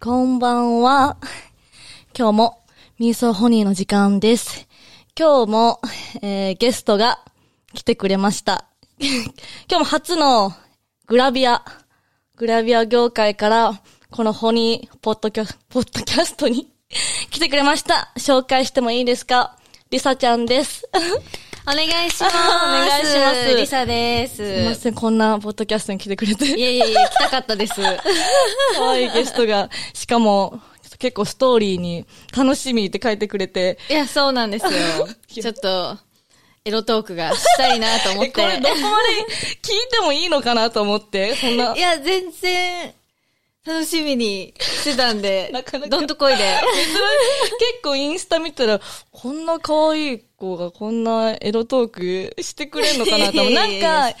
こんばんは。今日も、ミーソーホニーの時間です。今日も、えー、ゲストが来てくれました。今日も初のグラビア、グラビア業界から、このホニーポッドキャ、ポッドキャストに 来てくれました。紹介してもいいですか？リサちゃんです。お願いします。お願いしますリサです。すいません、こんなポッドキャストに来てくれて。いやいやいや、来たかったです。可愛いゲストが、しかも、結構ストーリーに楽しみって書いてくれて、いや、そうなんですよ。ちょっと、エロトークがしたいなと思っ え、これて。どこまで聞いてもいいのかなと思って、そんな。いや、全然、楽しみにしてたんで、なかなかどんとこいで。結構インスタ見たら、こんな可愛い子がこんなエロトークしてくれるのかなと思う。なんか、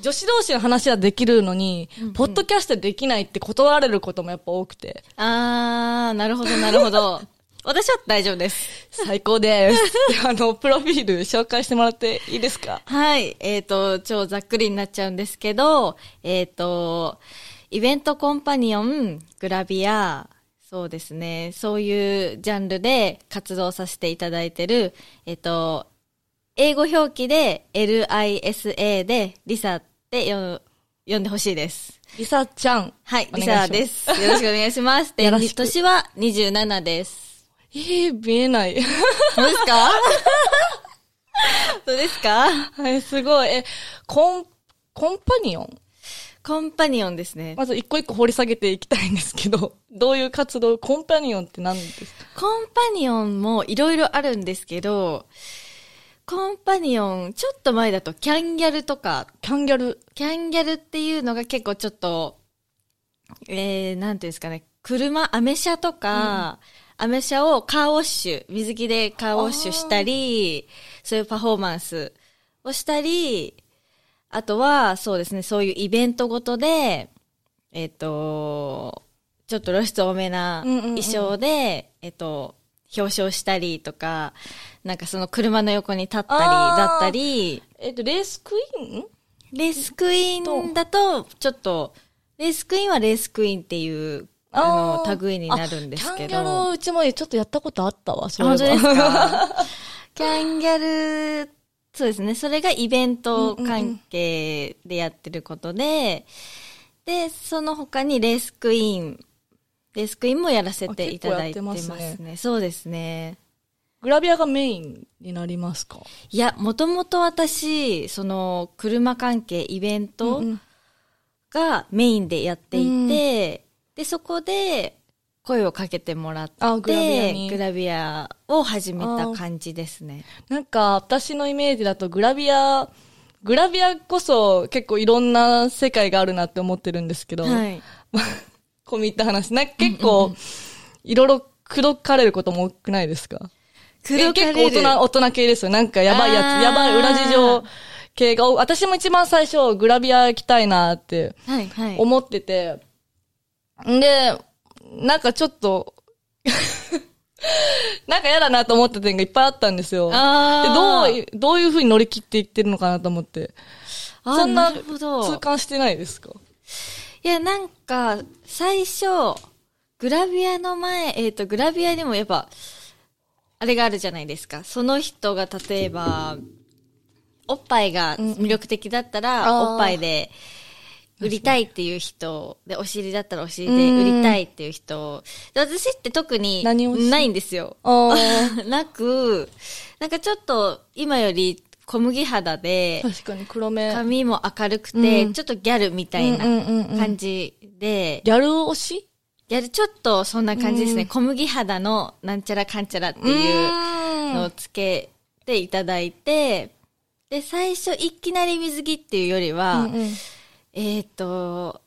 女子同士の話はできるのに、ポッドキャストできないって断られることもやっぱ多くて、あー、なるほど、なるほど。私は大丈夫です。最高です。あの、プロフィール紹介してもらっていいですか？はい。えっ、と、超ざっくりになっちゃうんですけど、えっ、と、イベントコンパニオン、グラビア、そうですね、そういうジャンルで活動させていただいてる、えっ、と、英語表記で LISA でリサってよ呼んでほしいです。リサちゃん。はい、リサです。よろしくお願いします。で、年は27です。えー、見えない。どうですか？どうですか？はい、すごい。え、コン、コンパニオン？コンパニオンですね。まず一個一個掘り下げていきたいんですけど、どういう活動、コンパニオンって何ですか？コンパニオンもいろいろあるんですけど、コンパニオン、ちょっと前だとキャンギャルとか、キャンギャル？キャンギャルっていうのが結構ちょっと、えー、なんていうんですかね、車、アメ車とか、アメ車をカーウォッシュ、水着でカーウォッシュしたり、そういうパフォーマンスをしたり、あとは、そうですね、そういうイベントごとで、えっ、と、ちょっと露出多めなうんうんうん。衣装で、えっと、表彰したりとか、なんかその車の横に立ったり、だったり、えっと、レースクイーン？レースクイーンだと、ちょっと、レースクイーンはレースクイーンっていう、あの、類になるんですけど。あキャンギャル、うちもちょっとやったことあったわ、そ本当ですかか？キャンギャル、そうですね。それがイベント関係でやってることで、で、その他にレースクイーン、レースクイーンもやらせていただいてますあ結構やってね。そうですね。グラビアがメインになりますか？いや、もともと私、その、車関係、イベント、うんうんがメインでやっていて、で、そこで声をかけてもらって、あグラビアにグラビアを始めた感じですね。なんか、私のイメージだとグラビア、グラビアこそ結構いろんな世界があるなって思ってるんですけど、はい。込み入った話。なんか結構、いろいろ口説かれることも多くないですか？口説かれるえ結構大人、大人系ですよ。なんかやばいやつ、やばい裏事情系が私も一番最初グラビア行きたいなってはい、はい。思ってて、んで、なんかちょっと、なんか嫌だなと思った点がいっぱいあったんですよ。でどうい、どういう風に乗り切っていってるのかなと思って。そんな痛感してないですか？いや、なんか、最初、グラビアの前、えっ、と、グラビアにもやっぱ、あれがあるじゃないですか。その人が例えば、おっぱいが魅力的だったら、うんうんおっぱいで売りたいっていう人、で、お尻だったらお尻で売りたいっていう人、で私って特にないんですよ。あ なく、なんかちょっと今より小麦肌であ、、確かに黒目。髪も明るくて、うん。ちょっとギャルみたいな感じで、ギャル推し？やるちょっとそんな感じですね。うん。小麦肌のなんちゃらかんちゃらっていうのをつけていただいて、で、最初いきなり水着っていうよりは、うんうんえっ、と、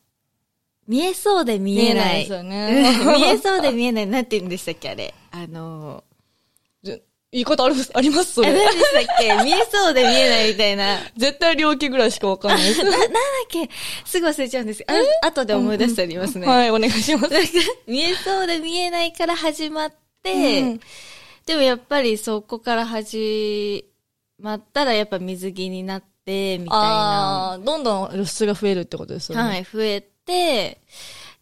見えそうで見えない。見えないですよねうん見えそうで見えない。なんて言うんでしたっけ、あれ。あの、じゃ言い方あるあります？そえ、れ何。でしたっけ？見えそうで見えないみたいな。絶対両家ぐらいしかわかんないです。な、なんだっけ？すぐ忘れちゃうんですあ後で思い出してありますね。はい、お願いします。見えそうで見えないから始まって、うんでもやっぱりそこから始まったらやっぱ水着になって、みたいな。ああ、どんどん露出が増えるってことですよね。はい、増えて、で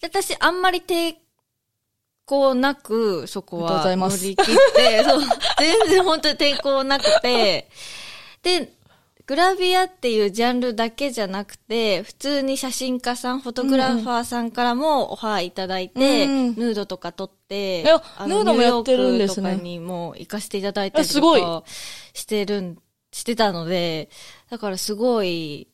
私あんまり抵抗なく、そこは乗り切って、そう、全然本当に抵抗なくて、で、グラビアっていうジャンルだけじゃなくて、普通に写真家さん、フォトグラファーさんからもオファーいただいて、うんヌードとか撮って、ヌードもやってるんですねとかにも行かせていただいたりえすごいとかしてるん、してたので、だからすごい、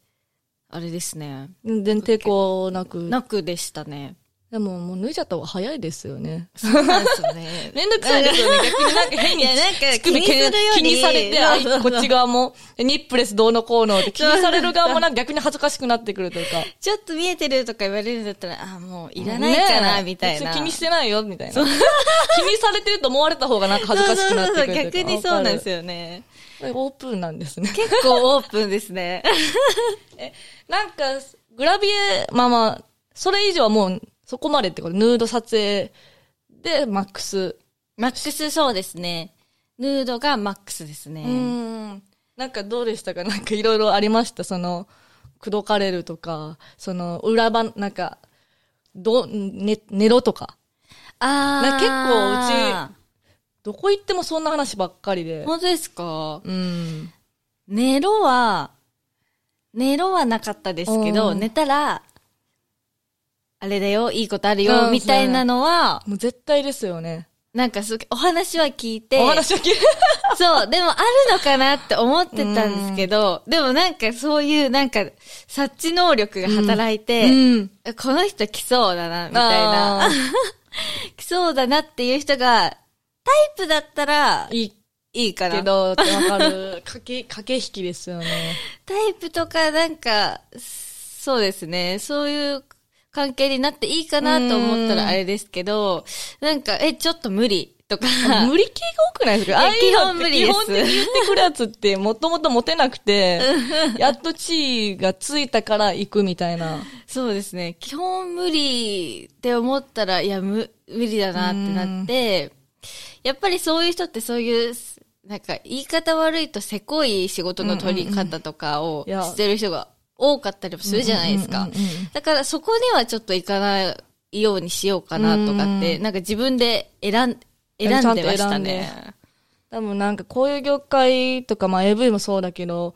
あれですね。全然抵抗なく。なくでしたね。でももう脱いじゃった方が早いですよね。そうなんですよね。めんどくさいですよね。逆になんか変にいや、なんか気にするより気にされて、あこっち側も、ニップレスどうのこうのって気にされる側もなんか逆に恥ずかしくなってくるというか。ちょっと見えてるとか言われるんだったら、あ、もういらないかな、みたいな。気にしてないよ、みたいな。気にされてると思われた方がなんか恥ずかしくなってくるというか。逆にそうなんですよ。よね。オープンなんですね。結構オープンですね。なんか、グラビエ、まあまあ、それ以上はもう、そこまでってこと、ヌード撮影で、マックス。マックスそうですね。ヌードがマックスですね。うん。なんかどうでしたか？なんかいろいろありました？その、口説かれるとか、その、裏番、なんか、ど、ね、寝ろとか？あなんか結構うどこ行ってもそんな話ばっかりで。本当ですか？うん。寝ろは、寝ろはなかったですけど、うん寝たら、あれだよ、いいことあるよ、うんみたいなのは、もう絶対ですよね。なんかすお話は聞いて、お話を聞いて。そう、でもあるのかなって思ってたんですけど、でもなんかそういうなんか察知能力が働いて、うん。この人来そうだな、みたいなあ。来そうだなっていう人が、タイプだったらいいいいかな。けど、わかる。駆け、駆け引きですよね。タイプとかなんか、そうですね、そういう関係になっていいかなと思ったらあれですけど、なんか、え、ちょっと無理とか。無理系が多くないですか？ああいうのって基本無理です基本的に言ってくるやつって、もともとモテなくて、やっと地位がついたから行くみたいな。そうですね。基本無理って思ったら、いや、無、無理だなってなって、やっぱりそういう人ってそういう、なんか言い方悪いとせこい仕事の取り方とかをしてる人が多かったりもするじゃないですか。だからそこにはちょっと行かないようにしようかなとかって、なんか自分で選ん、選んでましたね。多分なんかこういう業界とか、まあ AV もそうだけど、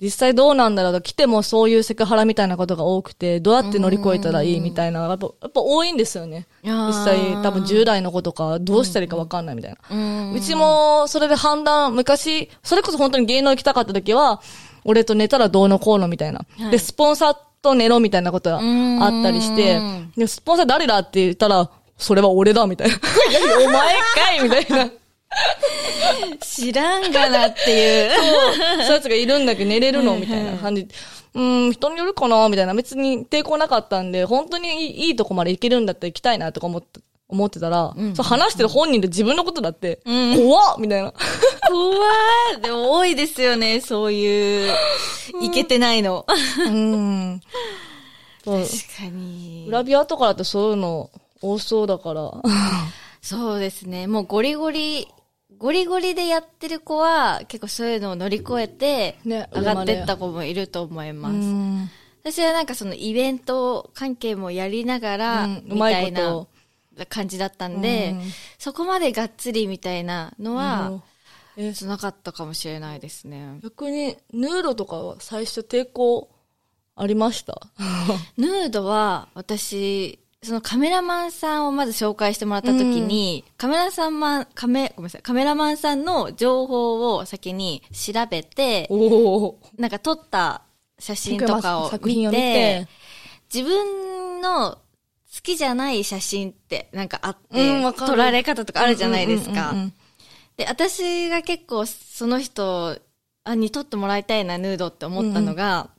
実際どうなんだろうと来てもそういうセクハラみたいなことが多くて、どうやって乗り越えたらいいみたいな、やっぱ、やっぱ多いんですよね。実際多分10代の子とかどうしたらいいかわかんないみたいな。うちも、それで判断、昔、それこそ本当に芸能行きたかった時は、俺と寝たらどうのこうのみたいな。はいで、スポンサーと寝ろみたいなことがあったりしてうん、で、スポンサー誰だって言ったら、それは俺だみたいな。お前かいみたいな。知らんがなっていう。そうやつがいるんだけど寝れるの？はいみたいな感じ。うーん、人によるかな？みたいな。別に抵抗なかったんで、本当にいいとこまで行けるんだったら行きたいなとか思って、思ってたら、そう話してる本人で自分のことだって、怖っみたいな。怖い。でも多いですよね、そういう、いけてないの。うん。確かに。グラビアとかだとそういうの多そうだから。そうですね。もうゴリゴリ、ゴリゴリでやってる子は、結構そういうのを乗り越えて、ね上がってった子もいると思います。うん私はなんかそのイベント関係もやりながら、うんみたいな感じだったんで、うん。そこまでがっつりみたいなのは、え。じゃなかったかもしれないですね。逆に、ヌードとかは最初抵抗ありました？ヌードは、私、そのカメラマンさんをまず紹介してもらった時に、カメラさんマン、カメ、ごめんなさい、カメラマンさんの情報を先に調べて、おお。なんか撮った写真とかを見て作品を見て、自分の好きじゃない写真ってなんかあって、うん撮られ方とかあるじゃないですか。うんうんうんうん。で、私が結構その人あに撮ってもらいたいな、ヌードって思ったのが、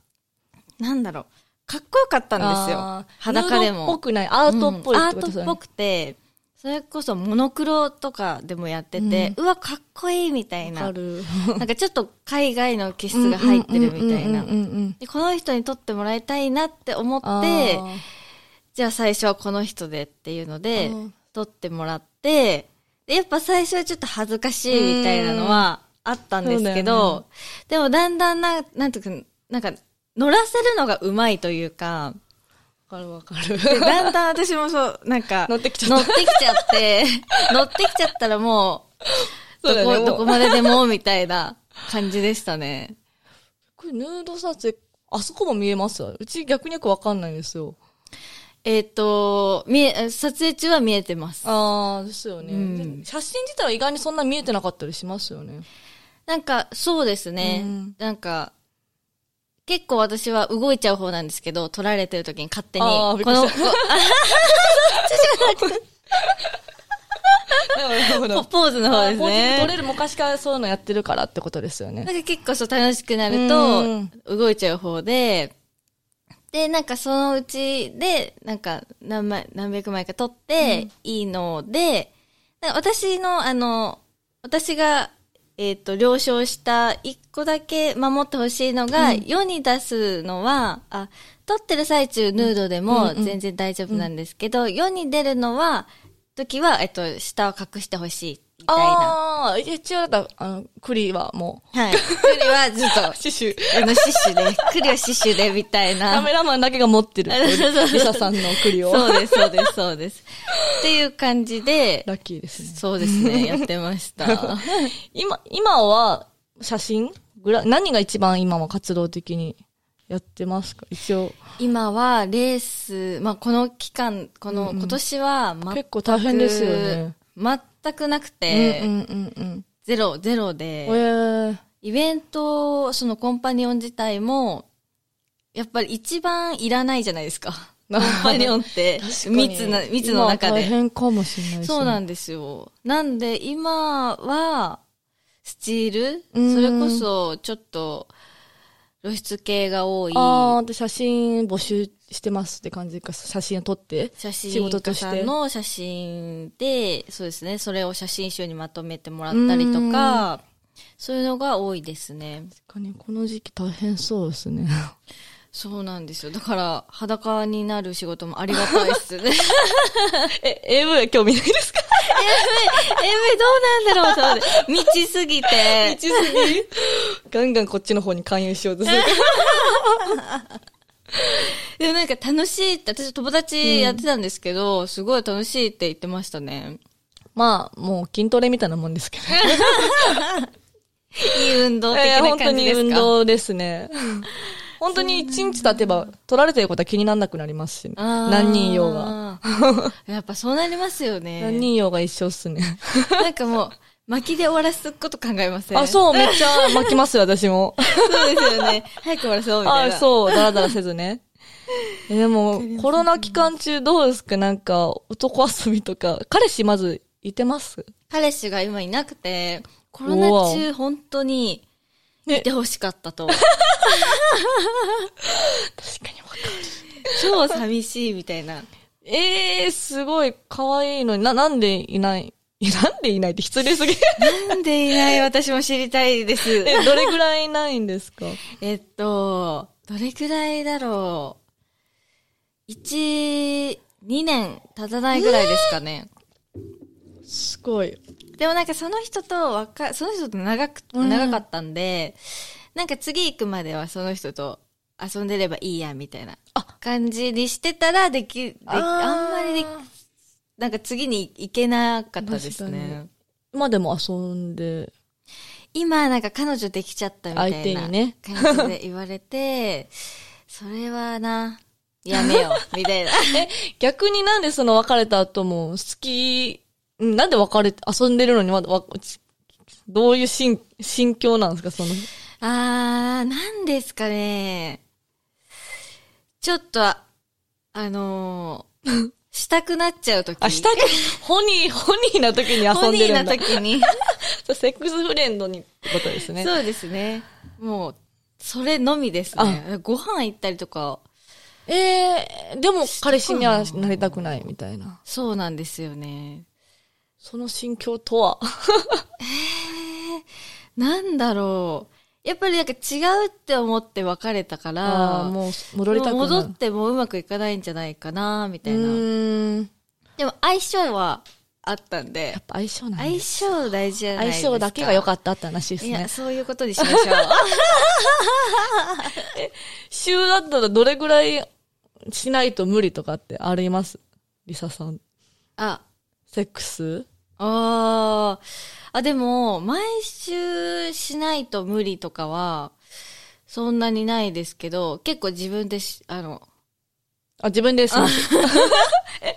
なんだろう、かっこよかったんですよ。裸でヌードっぽも。くない、アートっぽいうん。アートっぽくて、それこそモノクロとかでもやってて、うわ、かっこいいみたいな。なんかちょっと海外の気質が入ってるみたいな。この人に撮ってもらいたいなって思あって、ー。じゃあ最初はこの人でっていうのでうん、撮ってもらって、で、やっぱ最初はちょっと恥ずかしいみたいなのはあったんですけど、でもだんだんな、なんていうか、なんか、乗らせるのがうまいというか、わかるわかる。でだんだん私もそう、なんか、乗ってきちゃった乗ってきちゃって、乗ってきちゃったらもう、どこ、どこまででも、みたいな 感じでしたね。これヌード撮影、あそこも見えます？うち逆によくわかんないんですよ。えっ、と、見え、撮影中は見えてます。ああ、ですよね、うんで写真自体は意外にそんな見えてなかったりしますよね。なんか、そうですね。うんなんか、結構私は動いちゃう方なんですけど、撮られてる時に勝手に、あーびっくこの、りした。こポポーズの方ですポーズね。撮れる昔からそういうのやってるからってことですよね。なんか結構そう楽しくなるうん。と、動いちゃう方で、で、なんかそのうちで、なんか何枚、何百枚か撮っていいので、なんか私の、あの、私が、えっ、と、了承した一個だけ守ってほしいのが、世に出すのは、あ、撮ってる最中ヌードでも全然大丈夫なんですけど、世に出るのは、時は、えっと、下を隠してほしい、みたいな。ああ、一応だった、あの、栗はもはい。栗はずっとう、、シシュ。あの、シュで、栗はシュで、みたいカな。メラマンだけが持ってる。リサさんの栗を。そうです、そうです、そうです。っていう感じで、ラッキーですね。そうですね、やってました。今、今は、写真？ぐらい、何が一番今は活動的にやってますか？一応。今は、レース、まあ、この期間、この、今年は、全く結構大変ですよね。全くなくて。ゼロ、ゼロえで、ー、イベント、そのコンパニオン自体も、やっぱり一番いらないじゃないですか。コンパニオンって、密な、密の中で。大変かもしれないね。そうなんですよ。なんで、今は、スチール？うんそれこそ、ちょっと、露出系が多い。ああ、で、写真募集してますって感じか。写真を撮って。写真仕事と家しての写真で、そうですね、それを写真集にまとめてもらったりとか、そういうのが多いですね。確かに、この時期大変そうですね。そうなんですよ。だから、裸になる仕事もありがたいっすね。え、AV は興味ないですか？AV どうなんだろうと思って、未知すぎて。道すぎ？ガンガンこっちの方に勧誘しようとする。でもなんか楽しいって、私友達やってたんですけど、すごい楽しいって言ってましたね。まあ、もう筋トレみたいなもんですけど。いい運動的な本当に感じですか？運動ですね。本当に一日経てば、取られてることは気にならなくなりますし、ね、何人用が。やっぱそうなりますよね。何人用が一緒っすね。なんかもう、巻きで終わらすこと考えません？あ、そう、めっちゃ巻きますよ、私も。そうですよね。早く終わらそうみたいな。あ、そう、だらだらせずね。えでも、コロナ期間中どうですか？なんか、男遊びとか、彼氏まずいてます？彼氏が今いなくて、コロナ中本当に、ねいてほしかったと。確かにわかる。超寂しいみたいな。ええー、すごい可愛いのにな、なんでいない？なんでいないって失礼すぎる。なんでいない？私も知りたいです。え、どれぐらいいないんですか？えっと、どれくらいだろう。1、2年経たないぐらいですかね。すごい。でもなんかその人と若、その人と長く、うん長かったんで、なんか次行くまではその人と遊んでればいいや、みたいな感じにしてたら、でき、であんまりでき、なんか次に行けなかったですね。今でも遊んで。今なんか彼女できちゃったみたいな感じで言われて、それはな、やめよう、みたいな。逆になんでその別れた後も好き、うんなんで別れて、遊んでるのにまだどういう心、心境なんですか、その？あー、なんですかね。ちょっと、あのーしたくなっちゃうとき。あ、したく、ホニー、ホニーな時に遊ホニーなんでるんだ。時に。そ うセックスフレンドにってことですね。そうですね。もう、それのみですね。ご飯行ったりとか、えー、でも彼氏にはなりたくないみたいな。そうなんですよね。その心境とは？なんだろう。やっぱりなんか違うって思って別れたから、もう戻りたくない。戻ってもうまくいかないんじゃないかな、みたういな。でも相性はあったんでやっ、ぱ相性なん相性大事じゃないですか。相性だけが良かったって話ですねいや、。そういうことにしましょう。週だったらどれぐらいしないと無理とかってあります？リサさん。あ、セックス？あーあ、でも、毎週しないと無理とかは、そんなにないですけど、結構自分でし、あの、あ、自分です。え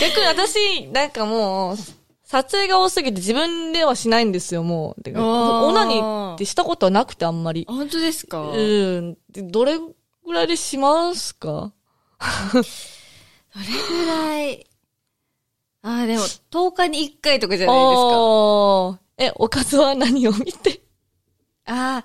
逆に私、なんかもう、撮影が多すぎて自分ではしないんですよ、もう。オナニーってしたことはなくて、あんまり。本当ですか？うん。でどれぐらいでしますか？どれぐらい、ああ、でも、10日に1回とかじゃないですか。え、おかずは何を見て？ああ、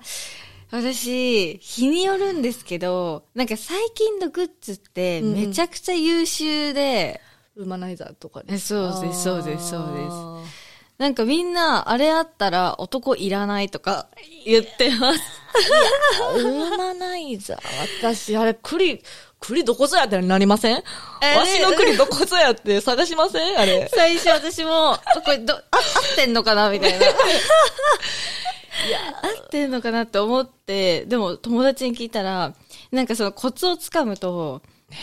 私、日によるんですけど、なんか最近のグッズってうんうん。めちゃくちゃ優秀で、ウーマナイザーとかえそうですそうですそうです。あなんかみんな、あれあったら男いらないとか言ってます。ーウーマナイザー。私、あれ、栗、栗どこぞやってなりません？えわしの栗どこぞやって 探しません？あれ。最初私も、あこれど、あ、合ってんのかな？みたいな。合ってんのかなって思って、でも友達に聞いたら、なんかそのコツをつかむと、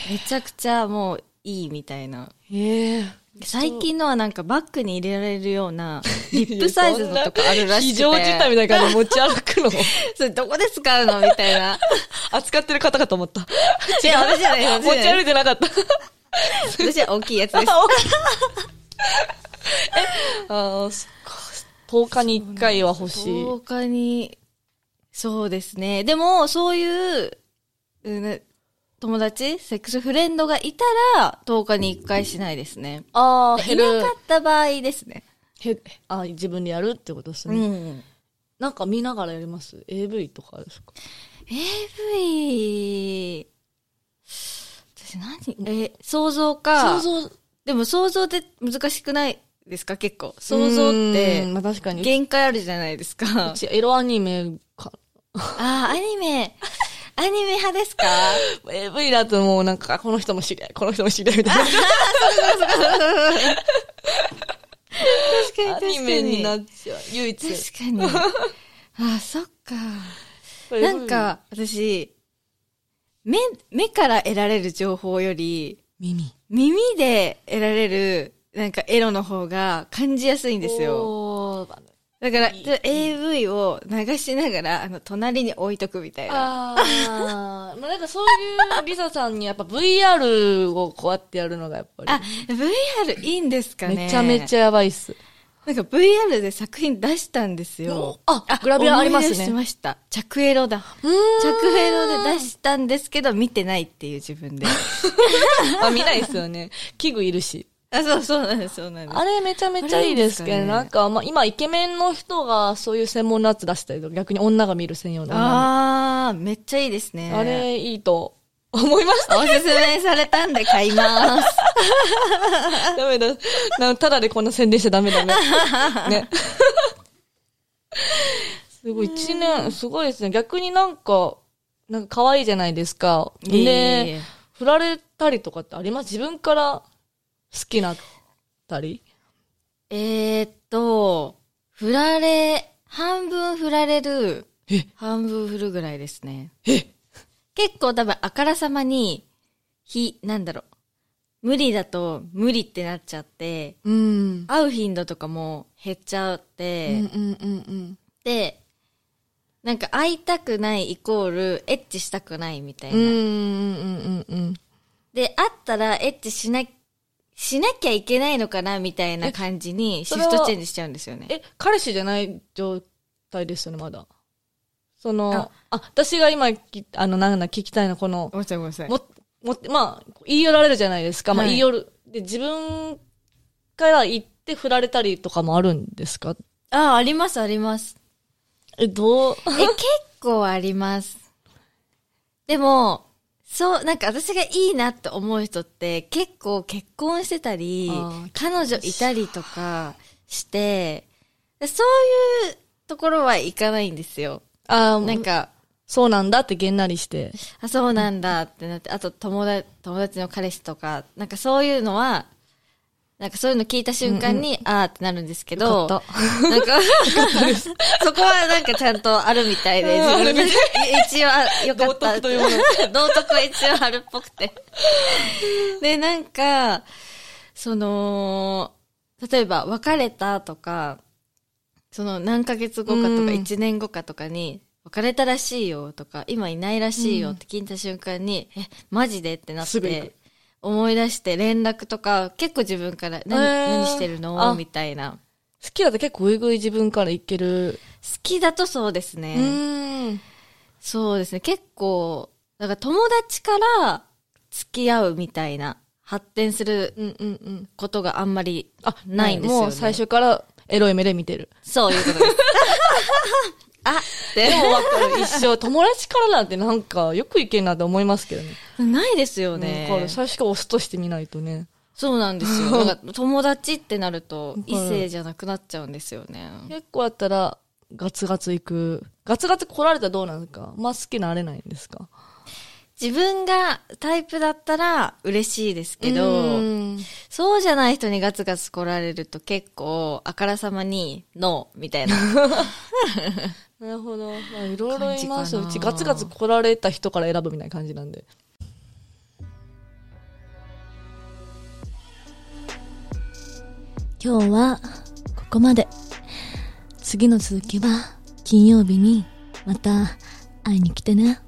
めちゃくちゃもういいみたいな。へえ。最近のはなんかバッグに入れられるような、リップサイズのとかあるらしくて。非常事態みたいな感じで持ち歩くの それどこで使うのみたいな。扱ってる方かと思った。違う、私じゃない、私持ち。歩いてなかった。私は大きいやつです。あーそっか。10日に1回は欲しい。10日に、そうですね。でも、そういう、うん友達セックスフレンドがいたら、10日に1回しないですね。ああ、いなかった場合ですね。へあ自分でやるってことですね。うん。なんか見ながらやります ?AV とかですか？AV、私何？え、想像か。想像、でも想像って難しくないですか？結構。想像っうてん、まあ確かに。う限界あるじゃないですか。ちエロアニメか。ああ、アニメ、アニメ派ですか？AV だともうなんか、この人も知り合い、この人も知り合いみたいな。確かに確かに。アニメになっちゃう。唯一。確かに。あ、そっか。なんか、私、目、目から得られる情報より、耳。耳で得られる、なんかエロの方が感じやすいんですよ。よ。だから、いい AV を流しながら、あの、隣に置いとくみたいな。あ あ、まあなんかそういうリサさんにやっぱ VR をこうやってやるのがやっぱり。あ、VR いいんですかねめちゃめちゃやばいっす。なんか VR で作品出したんですよ。あグラビアありますねしました。着エロだ。着エロで出したんですけど、見てないっていう自分で。あ、見ないっすよね。器具いるし。あ、そう、そうなんです、そうなんです。あれめちゃめちゃいいですけど、ねなんか、まあ、今イケメンの人がそういう専門のやつ出したりとか、逆に女が見る専用のああー、めっちゃいいですね。あれいいと思いました。おすすめされたんで買います。ダメだ。なただでこんな宣伝しちゃダメだね。ね。すごい、一年、すごいですね。逆になんか、なんか可愛いじゃないですか。いえいえで、振られたりとかってあります？自分から好きなったり？えーっと、振られ、半分振られる、え？半分振るぐらいですね。え？結構多分あからさまに、ひ、なんだろう。無理だと無理ってなっちゃって、うん。会う頻度とかも減っちゃっうて、んうんうんうん。で、なんか会いたくないイコール、エッチしたくないみたいな。うん、うん、うん、うん。で、会ったらエッチしな、しなきゃいけないのかなみたいな感じにシフトチェンジしちゃうんですよね。え、彼氏じゃない状態ですよね、まだ。その、ああ、私が今き、あの、なんだ、聞きたいのはこの、ごめんなさいごめんなさい。も、も、まあ、言い寄られるじゃないですか。まあ、はい言い寄る。で、自分から言って振られたりとかもあるんですか？ああ、ありますあります。え、どう？え、結構あります。でも、そう、なんか私がいいなって思う人って結構結婚してたり彼女いたりとかして、そういうところはいかないんですよ。あなんか、そうなんだってげんなりして。あ、そうなんだってなって、あと友達、友達の彼氏とか、なんかそういうのは、なんかそういうの聞いた瞬間に、あーってなるんですけど、なんか、そこはなんかちゃんとあるみたいで、自分で一応あよかった。道徳というもの。道徳は一応あるっぽくて。で、なんか、その、例えば別れたとか、その何ヶ月後かとうん。か一年後かとかに、別れたらしいよとか、今いないらしいよって聞いた瞬間に、え、マジでってなって、思い出して連絡とか、結構自分から、何、へー何してるあのみたいな。好きだと結構ぐいぐい自分からいける？好きだとそうですうね。そうですね。結構、だから友達から付き合うみたいな、発展するうんうんうん。ことがあんまりあ、ないんですよ、ね。もう最初からエロい目で見てる。そういうことです。あでもわかる。一生友達からなんてなんかよくいけんなって思いますけどね。ないですよね。わかる。最初から押すとしてみないとね。そうなんですよ。なんか友達ってなると異性じゃなくなっちゃうんですよね。結構やったらガツガツ行く。ガツガツ来られたらどうなんですか？まあ好きなれないんですか？自分がタイプだったら嬉しいですけうど、んそうじゃない人にガツガツ来られると結構あからさまにノーみたいな。なるほど。まあいろいろいますうちガツガツ来られた人から選ぶみたいな感じなんで。今日はここまで。次の続きは金曜日にまた会いに来てね。